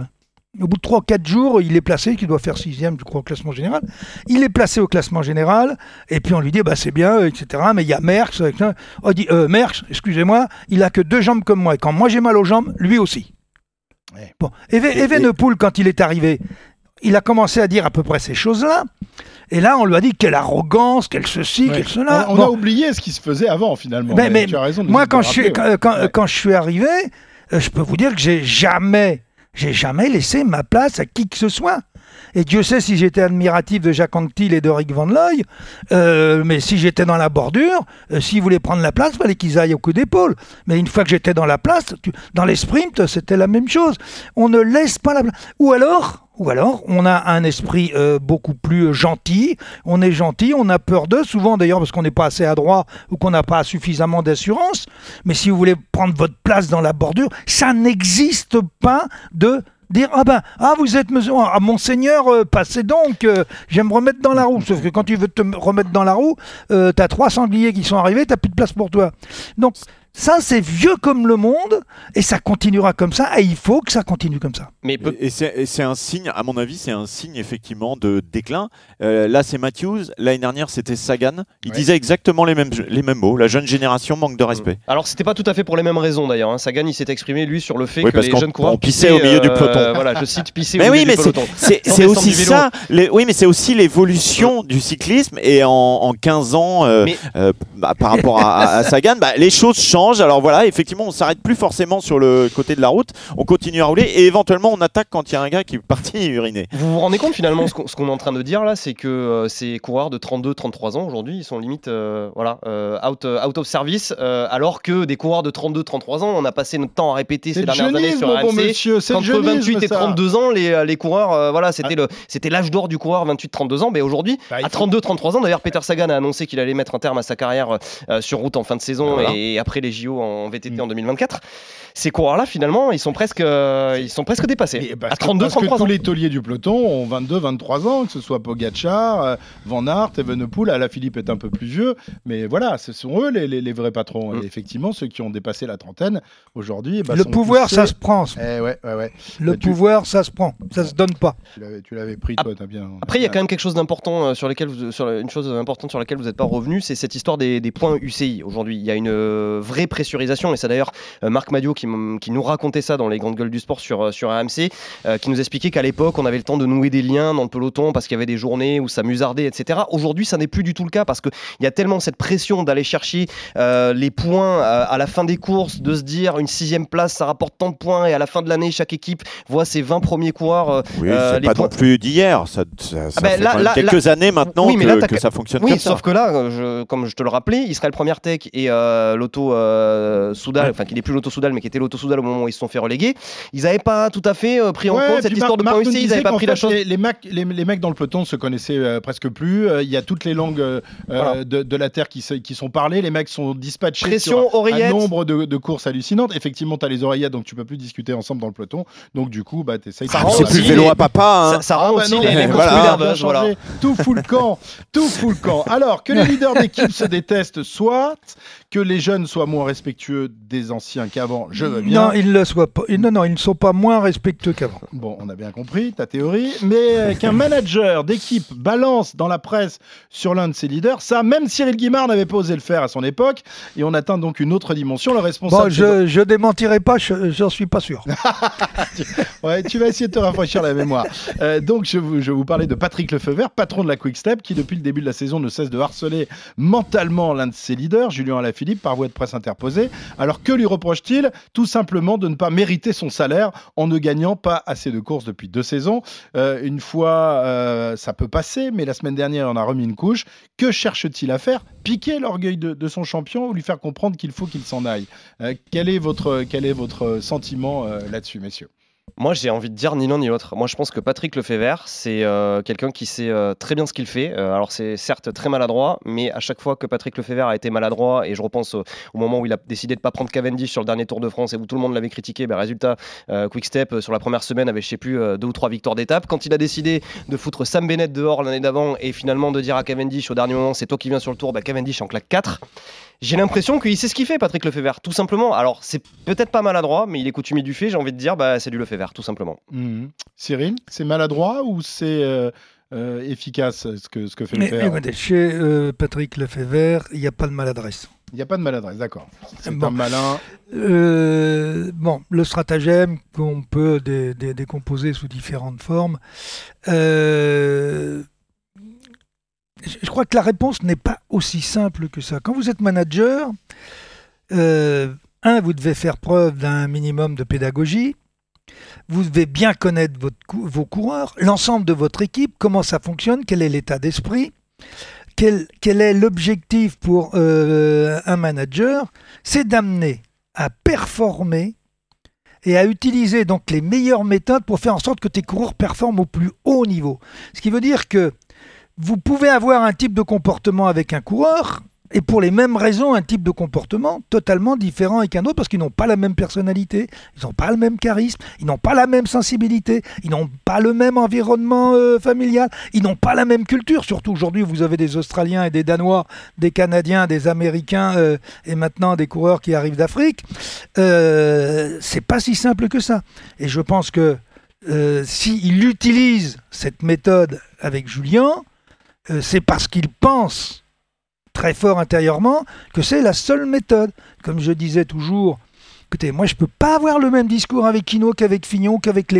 au bout de 3-4 jours, il est placé, qui doit faire sixième, je crois, au classement général. Il est placé au classement général, et puis on lui dit, bah, c'est bien, etc. Mais il y a Merckx. tiens. Oh, dit, euh, Merckx, excusez-moi, il a que deux jambes comme moi. Et quand moi j'ai mal aux jambes, lui aussi. Bon. Eve- Evenepoel, quand il est arrivé, il a commencé à dire à peu près ces choses-là. Et là, on lui a dit quelle arrogance, quelle ceci, Ouais. quelle cela. On, on Bon. a oublié ce qui se faisait avant, finalement. Mais, mais tu as raison de moi, quand je, suis, rappeler, quand, ouais. quand- Ouais. quand je suis arrivé, euh, je peux vous dire que j'ai jamais, j'ai jamais laissé ma place à qui que ce soit. Et Dieu sait si j'étais admiratif de Jacques Anquetil et de Rick Van Looy, euh, mais si j'étais dans la bordure, euh, s'ils voulaient prendre la place, il fallait qu'ils aillent au coup d'épaule. Mais une fois que j'étais dans la place, dans les sprints, c'était la même chose. On ne laisse pas la place. Ou alors, ou alors, on a un esprit euh, beaucoup plus euh, gentil. On est gentil, on a peur d'eux, souvent d'ailleurs parce qu'on n'est pas assez adroit ou qu'on n'a pas suffisamment d'assurance. Mais si vous voulez prendre votre place dans la bordure, ça n'existe pas de dire ah ben ah vous êtes monsieur ah monseigneur euh, passez donc euh, j'aime me remettre dans la roue sauf que quand tu veux te remettre dans la roue euh, t'as trois sangliers qui sont arrivés t'as plus de place pour toi donc ça c'est vieux comme le monde et ça continuera comme ça et il faut que ça continue comme ça Mais Et c'est et c'est un signe, à mon avis, c'est un signe effectivement de déclin. Euh, là, c'est Matthews. L'année dernière, c'était Sagan. Il disait exactement les mêmes, les mêmes mots. La jeune génération manque de respect. Alors c'était pas tout à fait pour les mêmes raisons d'ailleurs. hein. Sagan il s'est exprimé lui sur le fait Oui, que parce les qu'on- jeunes coureurs on pissait au milieu du euh, peloton. voilà, je cite pisser Mais au oui, milieu mais du c'est- peloton. c'est aussi ça. les- oui, mais c'est aussi l'évolution du cyclisme. Et en, en 15 ans, euh, euh, bah, par rapport à, à- à Sagan, bah, les choses changent. Alors voilà, effectivement, on s'arrête plus forcément sur le côté de la route. On continue à rouler et éventuellement, on attaque quand il y a un gars qui est parti uriner. Vous vous rendez compte finalement ce qu'on est en train de dire là, c'est que euh, ces coureurs de 32-33 ans aujourd'hui, ils sont limite euh, voilà euh, out, out of service, euh, alors que des coureurs de 32-33 ans, on a passé notre temps à répéter ces dernières années sur bon monsieur, Entre jeunisme, 28 et ça. 32 ans, les, les coureurs, euh, voilà, c'était le c'était l'âge d'or du coureur 28-32 ans. Mais aujourd'hui, Bah, à 32-33 ans, d'ailleurs, Peter Sagan a annoncé qu'il allait mettre un terme à sa carrière euh, sur route en fin de saison Voilà. et après les JO en VTT Mm. en 2024. Ces coureurs-là, finalement, ils sont presque, euh, ils sont presque dépassés. Parce à que- parce que 32-33 tous ans. les tauliers du peloton ont 22-23 ans, que ce soit Pogacar, euh, Van Aert, Evenepoel, Alaphilippe est un peu plus vieux, mais voilà, ce sont eux les, les- les vrais patrons. Et effectivement, ceux qui ont dépassé la trentaine, aujourd'hui... bah, le sont pouvoir poussés- ça se prend Eh ouais, ouais, ouais. le Bah, tu- pouvoir ça se prend ça se donne pas Tu l'avais- pris, toi, t'as bien... Après, il y a quand même quelque chose d'important euh, sur lequel vous- sur une chose importante sur laquelle vous n'êtes pas revenu, c'est cette histoire des, des points UCI. Aujourd'hui, il y a une euh, vraie pressurisation, et c'est d'ailleurs euh, Marc Madio qui, nous racontait ça dans les grandes gueules du sport sur, euh, sur AMC, euh, qui nous expliquait qu'à l'époque, on avait le temps de nouer des liens dans le peloton parce qu'il y avait des journées où ça musardait, etc. Aujourd'hui, ça n'est plus du tout le cas parce qu'il y a tellement cette pression d'aller chercher les points à la fin des courses, de se dire une sixième place, ça rapporte tant de points, et à la fin de l'année, chaque équipe voit ses 20 premiers coureurs. Oui, euh, les pas points- non plus d'hier. Ça, ça, ça ah ben fait là- là- quelques là- années maintenant Oui, mais que, ça fonctionne oui, comme ça. sauf que là, je- comme je te le rappelais, Israël Première Tech et euh, l'auto Soudal, enfin qui n'est plus l'auto Soudal, mais qui était l'auto Soudal au moment où ils se sont fait reléguer, ils n'avaient pas tout à fait euh, pris en Ouais, compte cette histoire de nous UCI, ils n'avaient pas pris la chose. Les, les mecs, les, les mecs dans le peloton se connaissaient euh, presque plus. Euh, Il y a toutes les langues euh, Voilà. de, de la Terre qui, se- qui sont parlées. Les mecs sont dispatchés Pression, sur un nombre de, de courses hallucinantes. Effectivement, tu as les oreillettes, donc tu peux plus discuter ensemble dans le peloton. Donc du coup, bah, tu essayes Ça Ah, c'est plus le vélo à papa. hein. Ça, ça rend bah aussi non, les, voilà. Tout fout le camp, tout fout le camp. Alors que les leaders d'équipe se détestent, soit que les jeunes soient moins moins respectueux des anciens qu'avant, je veux bien. Non, ils le soient pas. Non, non, ils ne sont pas moins respectueux qu'avant. Bon, on a bien compris ta théorie, mais euh, qu'un manager d'équipe balance dans la presse sur l'un de ses leaders, ça, même Cyril Guimard n'avait pas osé le faire à son époque, et on atteint donc une autre dimension. Le responsable. Bon, je, je démentirai pas, je- j'en suis pas sûr. Ouais, tu vas essayer de te rafraîchir la mémoire. Euh, donc, je vous, je vous parlais de Patrick Lefeuvert, patron de la Quick Step, qui depuis le début de la saison ne cesse de harceler mentalement l'un de ses leaders, Julien Alaphilippe, par voie de presse Alors, que lui reproche-t-il? Tout simplement de ne pas mériter son salaire en ne gagnant pas assez de courses depuis deux saisons. Euh, une fois, euh, ça peut passer, mais la semaine dernière, on a remis une couche. Que cherche-t-il à faire? Piquer l'orgueil de, son champion ou lui faire comprendre qu'il faut qu'il s'en aille? Euh, quel, est votre, sentiment là-dessus, messieurs? Moi, j'ai envie de dire ni l'un ni l'autre. Moi, je pense que Patrick Lefebvre, c'est euh, quelqu'un qui sait euh, très bien ce qu'il fait. Euh, alors, c'est certes très maladroit, mais à chaque fois que Patrick Lefebvre a été maladroit, et je repense au, moment où il a décidé de ne pas prendre Cavendish sur le dernier Tour de France et où tout le monde l'avait critiqué, ben, résultat, Quick Step euh, sur la première semaine avait, je sais plus, deux ou trois victoires d'étape. Quand il a décidé de foutre Sam Bennett dehors l'année d'avant et finalement de dire à Cavendish au dernier moment, c'est toi qui viens sur le tour, ben, Cavendish en claque 4. J'ai l'impression qu'il sait ce qu'il fait, Patrick Lefebvre, tout simplement. Alors, c'est peut-être pas maladroit, mais il est coutumier du fait. J'ai envie de dire, bah, c'est du Lefebvre, tout simplement. Mhm. Cyril, c'est maladroit ou c'est euh, euh, efficace ce que, ce que fait Mais, le écoutez, chez euh, Patrick Lefebvre, il n'y a pas de maladresse. Il n'y a pas de maladresse, d'accord. C'est Bon. un malin. Euh, bon, le stratagème qu'on peut dé- dé- décomposer sous différentes formes. euh, je je crois que la réponse n'est pas aussi simple que ça. Quand vous êtes manager, euh, un, vous devez faire preuve d'un minimum de pédagogie. Vous devez bien connaître vos coureurs, l'ensemble de votre équipe, comment ça fonctionne, quel est l'état d'esprit, quel, quel est l'objectif pour euh, un manager. C'est d'amener à performer et à utiliser donc les meilleures méthodes pour faire en sorte que tes coureurs performent au plus haut niveau. Ce qui veut dire que vous pouvez avoir un type de comportement avec un coureur et pour les mêmes raisons un type de comportement totalement différent avec un autre parce qu'ils n'ont pas la même personnalité, ils n'ont pas le même charisme, ils n'ont pas la même sensibilité, ils n'ont pas le même environnement euh, familial, ils n'ont pas la même culture. Surtout aujourd'hui, vous avez des Australiens et des Danois, des Canadiens, des Américains euh, et maintenant des coureurs qui arrivent d'Afrique. Euh, c'est pas si simple que ça. Et je pense que euh, s'il utilise cette méthode avec Julien, c'est parce qu'il pense très fort intérieurement que c'est la seule méthode. Comme je disais toujours, écoutez, moi je peux pas avoir le même discours avec Kino qu'avec Fignon qu'avec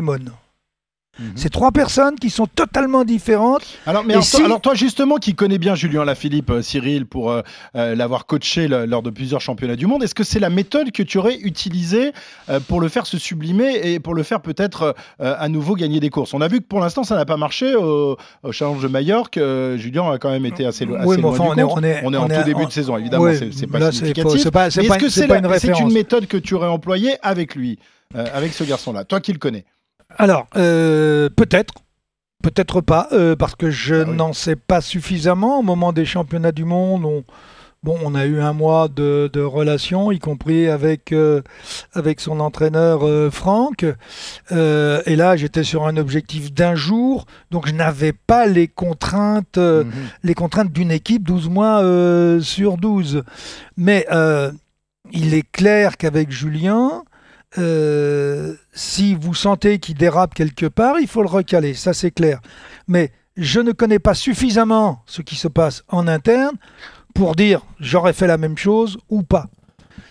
Lemon. C'est trois personnes qui sont totalement différentes. Alors, mais alors, si- toi, alors toi, justement, qui connais bien Julien Lafilippe, euh, Cyril, pour euh, euh, l'avoir coaché le- lors de plusieurs championnats du monde, est-ce que c'est la méthode que tu aurais utilisée euh, pour le faire se sublimer et pour le faire peut-être à nouveau gagner des courses? On a vu que pour l'instant, ça n'a pas marché au, au Challenge de Majorque. Julien a quand même été assez, lo- assez Oui, mais loin enfin, du on est- compte. on est- en on est- tout début on- de saison, évidemment, Oui, c'est pas significatif. c'est pas- est-ce que c'est une méthode que tu aurais employée avec lui, avec ce garçon-là? Toi qui le connais. Alors, euh, peut-être. Peut-être pas, euh, parce que je n'en sais pas suffisamment. Au moment des championnats du monde, on, bon, on a eu un mois de, de relations, y compris avec, euh, avec son entraîneur euh, Franck. Et là, j'étais sur un objectif d'un jour, donc je n'avais pas les contraintes, euh, les contraintes d'une équipe 12 mois sur 12. Mais il est clair qu'avec Julien, euh, si vous sentez qu'il dérape quelque part, il faut le recaler, ça c'est clair. Mais je ne connais pas suffisamment ce qui se passe en interne pour dire j'aurais fait la même chose ou pas.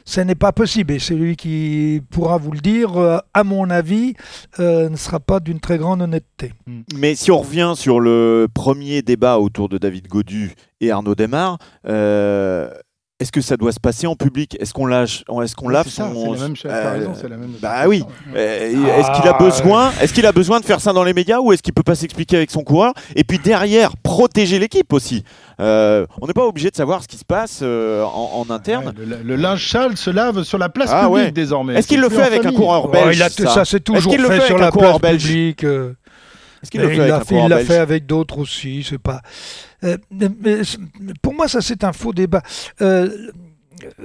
Ce n'est pas possible et celui qui pourra vous le dire, euh, à mon avis, euh, ne sera pas d'une très grande honnêteté. Mais si on revient sur le premier débat autour de David Godu et Arnaud Desmar, euh, est-ce que ça doit se passer en public? Est-ce qu'on lâche Est-ce qu'on Ouais, lave c'est ça, son la même chose, raison, la même- Bah oui. Euh, Est-ce qu'il a Ah, besoin Est-ce qu'il a besoin de faire ça dans les médias ou est-ce qu'il peut pas s'expliquer avec son coureur? Et puis derrière, protéger l'équipe aussi. Euh, on n'est pas obligé de savoir ce qui se passe euh, en, en interne. Le, le linge sale se lave sur la place Ah publique ouais. désormais. Est-ce qu'il le fait avec un coureur Oh, belge il a tout ça, c'est Est-ce toujours qu'il le fait, fait sur avec la un coureur place belge? publique. euh, Est-ce qu'il le fait il avec l'a fait avec d'autres aussi. C'est pas. Euh, pour moi, ça c'est un faux débat. Euh,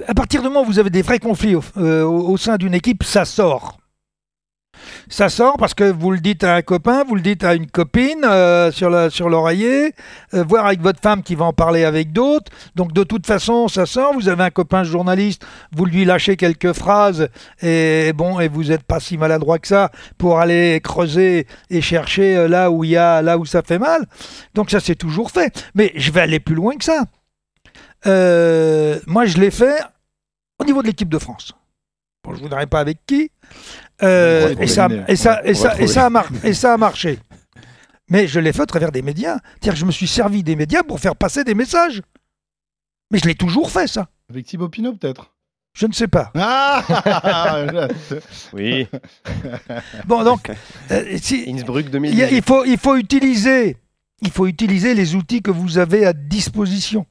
à partir du moment où vous avez des vrais conflits au, euh, sein d'une équipe, ça sort. Ça sort parce que vous le dites à un copain, vous le dites à une copine euh, sur l'oreiller, euh, voire avec votre femme qui va en parler avec d'autres. Donc de toute façon, ça sort. Vous avez un copain journaliste, vous lui lâchez quelques phrases et bon, et vous n'êtes pas si maladroit que ça pour aller creuser et chercher euh, là où il y a là où ça fait mal. Donc ça c'est toujours fait. Mais je vais aller plus loin que ça. Moi, je l'ai fait au niveau de l'équipe de France. Bon, je ne voudrais pas avec qui. Euh, et, ça, trouver. et, ça, et, On va ça, et, trouver. ça a mar- et ça a marché. Mais je l'ai fait au travers des médias. C'est-à-dire que je me suis servi des médias pour faire passer des messages. Mais je l'ai toujours fait, ça. Avec Thibaut Pinot, peut-être? Je ne sais pas. Ah Oui. Bon, donc, euh, si- Innsbruck il, y 2010. a- il faut, il, faut utiliser, il faut utiliser les outils que vous avez à disposition.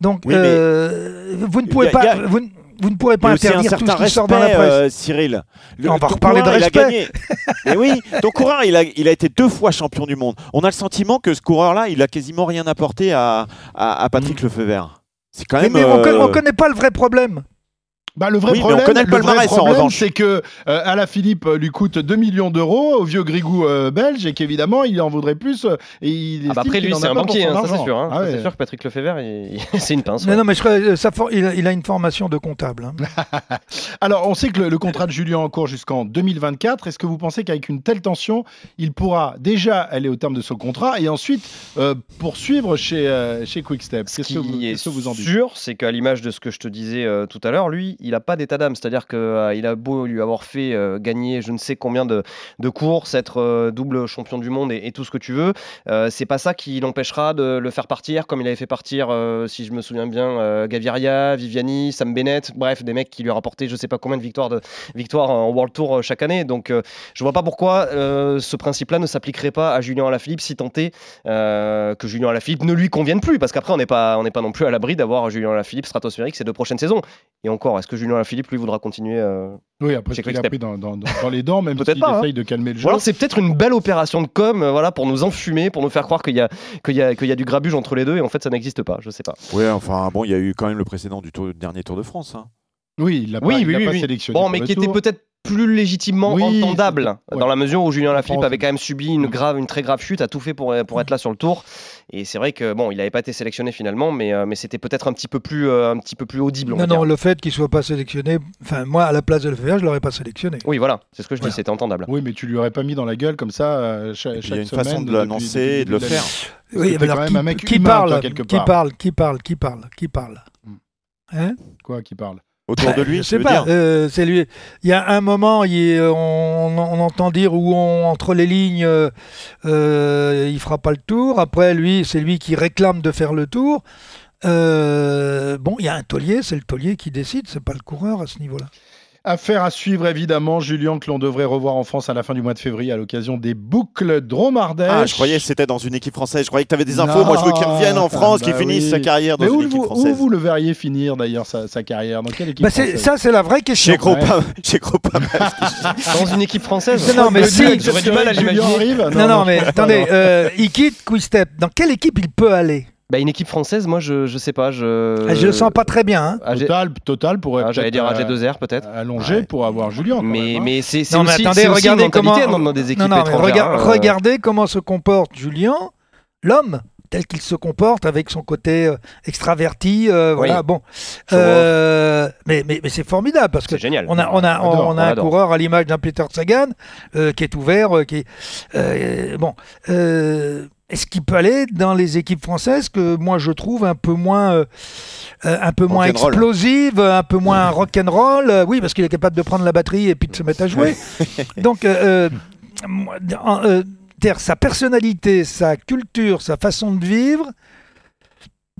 Donc, Oui, mais euh, vous ne pouvez il y a- pas. il y a- vous, ne- vous ne pourrez pas un interdire tout ce qui sort dans la presse. euh, Cyril. Le- On va reparler de coureur, il a respect. gagné. Mais oui, ton coureur, il a, il a été deux fois champion du monde. On a le sentiment que ce coureur-là, il a quasiment rien apporté à, à, à Patrick Lefebvre. C'est quand Mais, même. mais on, euh, conna- on connaît pas le vrai problème. Bah, le vrai Oui, problème, le vrai problème, c'est que euh, Alaphilippe euh, lui coûte 2 millions d'euros au vieux Grigou euh, belge et qu'évidemment il en voudrait plus. euh, et il Ah bah après lui c'est un banquier, hein, ça c'est sûr. hein. Ah ouais. C'est sûr que Patrick Lefebvre, il- c'est une pince. Non, ouais. non, mais je crois, euh, ça for- il, a, il a une formation de comptable. hein. Alors, on sait que le, le contrat de Julien en cours jusqu'en 2024. Est-ce que vous pensez qu'avec une telle tension, il pourra déjà aller au terme de son contrat et ensuite euh, poursuivre chez, euh, chez Quickstep? Ce Qu'est-ce que, vous- qui est que vous en dites? sûr, c'est qu'à l'image de ce que je te disais euh, tout à l'heure, lui, il n'a pas d'état d'âme. C'est-à-dire qu'il a beau lui avoir fait euh, gagner je ne sais combien de, de courses, être euh, double champion du monde et, tout ce que tu veux, euh, c'est pas ça qui l'empêchera de le faire partir, comme il avait fait partir, euh, si je me souviens bien, euh, Gaviria, Viviani, Sam Bennett, bref, des mecs qui lui rapportaient je sais pas combien de victoires, de, victoires en World Tour euh, chaque année. Donc euh, je vois pas pourquoi euh, ce principe-là ne s'appliquerait pas à Julien Alaphilippe si tant est euh, que Julien Alaphilippe ne lui convienne plus, parce qu'après on n'est pas, pas non plus à l'abri d'avoir Julien Alaphilippe stratosphérique ces deux prochaines saisons. Et encore, est-ce que Julien Alaphilippe lui voudra continuer euh, Oui, après ce qu'il a pris dans, dans- dans- dans les dents, même Peut-être s'il pas, hein. essaye de calmer le jeu. Ou alors c'est peut-être une belle opération de com, euh, voilà, pour nous enfumer, pour nous faire croire qu'il y a, qu'il y a, qu'il y a du grabuge entre les deux, et en fait ça n'existe pas. Je sais pas. Ouais, enfin bon, il y a eu quand même le précédent du tour- dernier Tour de France. hein. Oui, il l'a pas, Oui, il oui, oui, pas oui. sélectionné. Bon, pour mais le qui était peut-être plus légitimement Oui, entendable, dans la mesure où Julien Lafilippe avait quand même subi une, grave, une très grave chute, a tout fait pour, pour être là sur le tour. Et c'est vrai que bon, il n'avait pas été sélectionné finalement, mais, euh, mais c'était peut-être un petit peu plus, euh, un petit peu plus audible. on Non, va non, dire. le fait qu'il soit pas sélectionné, enfin, moi, à la place de Lefebvre, je l'aurais pas sélectionné. Oui, voilà, c'est ce que je dis, c'était entendable. Oui, mais tu lui aurais pas mis dans la gueule comme ça euh, chaque, Il y a une façon de l'annoncer et de le faire. Oui, mais alors quand même qui, un mec qui humain, toi, parle, quelque qui parle, qui parle, qui parle, qui parle Hein? Quoi, qui parle? Autour de Bah, lui, Je sais pas. euh, c'est lui. Il y a un moment, il est- on, on entend dire où on, entre les lignes, euh, euh, il fera pas le tour. Après, lui, c'est lui qui réclame de faire le tour. Euh, bon, il y a un taulier, c'est le taulier qui décide, c'est pas le coureur à ce niveau-là. Affaire à suivre évidemment, Julien, que l'on devrait revoir en France à la fin du mois de février à l'occasion des boucles Drôme-Ardèche. Ah, je croyais que c'était dans une équipe française. Je croyais que tu avais des infos. Moi, je veux qu'il revienne en France, qu'il bah finisse oui. sa carrière dans Mais où, une équipe vous, où française. vous le verriez finir d'ailleurs sa, sa carrière? Dans quelle équipe Bah, c'est- française? ça, c'est la vraie question. Chez Groupama. Dans une équipe française? Non, non, mais si. J'aurais du mal à Julien l'imaginer. arrive Non, non, mais attendez, euh, il quitte Quick-Step. Dans quelle équipe il peut aller? Bah, une équipe française, moi je, je sais pas. Je, Ah, Je le sens pas très bien. hein. AG Total, Total pourrait Ah, J'allais dire peut-être, euh, AG2R peut-être. allonger pour avoir Julien. Mais, même, hein. mais c'est Non, mais aussi, attendez, aussi regardez mentalité comment- dans, dans des équipes Non, non, rega- euh. Regardez comment se comporte Julien, l'homme, tel qu'il se comporte avec son côté euh, extraverti. euh, voilà, bon. Euh, mais mais, mais c'est formidable parce que C'est génial. on a, on a, On on a un adore. coureur à l'image d'un Peter Sagan euh, qui est ouvert, euh, qui est, euh, bon. Est-ce qu'il peut aller dans les équipes françaises que moi je trouve un peu moins, euh, euh, un peu moins explosives, un peu moins rock'n'roll? Euh, Oui, parce qu'il est capable de prendre la batterie et puis de se mettre à jouer. Donc, euh, sa personnalité, sa culture, sa façon de vivre,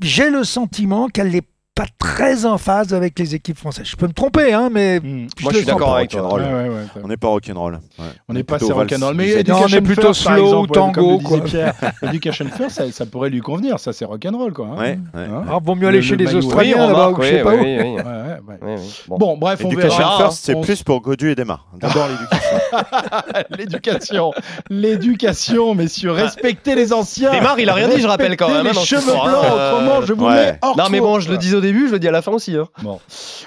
j'ai le sentiment qu'elle n'est pas très en phase avec les équipes françaises. Je peux me tromper, hein, mais Moi, le je suis d'accord pas. avec toi. Rock'n'roll. Ouais, ouais. On n'est pas rock'n'roll. Ouais. On n'est pas rock'n'roll. Mais. Non, on est Education plutôt First, slow exemple, ou tango, Comme quoi. Pierre, Education First, ça, ça pourrait lui convenir. Ça, c'est rock'n'roll, quoi. hein. Ouais, ouais. Hein Alors, vaut mieux aller Le- chez le les Australiens Oui, là-bas ou je sais pas où. Ouais, Bon. bref, on Education verra. First, c'est On- plus pour Godu et Desmar. D'abord l'éducation. L'éducation, l'éducation, messieurs, respectez les anciens. Neymar, il a rien dit, je rappelle quand même. Hein, Les cheveux blancs, euh, autrement, je vous ouais. mets hors Non, mais bon, je le dis au début, je le dis à la fin aussi. hein. Bon,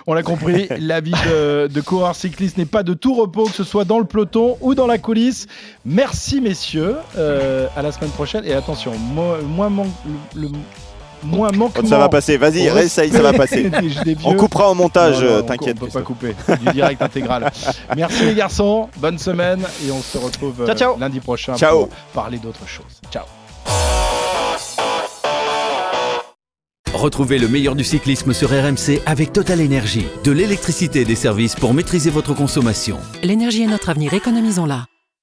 on l'a compris, la vie de, de coureur cycliste n'est pas de tout repos, que ce soit dans le peloton ou dans la coulisse. Merci messieurs, Euh, à la semaine prochaine et attention, mo- moins, man- le, le- moins manquement. Ça va passer, vas-y, ça va passer. On coupera au montage, t'inquiète. On peut pas couper, du direct intégral. Merci les garçons, bonne semaine et on se retrouve euh, Ciao, ciao. lundi prochain Ciao. pour parler d'autres choses. Ciao. Retrouvez le meilleur du cyclisme sur RMC avec Total Énergie. De l'électricité et des services pour maîtriser votre consommation. L'énergie est notre avenir, économisons-la.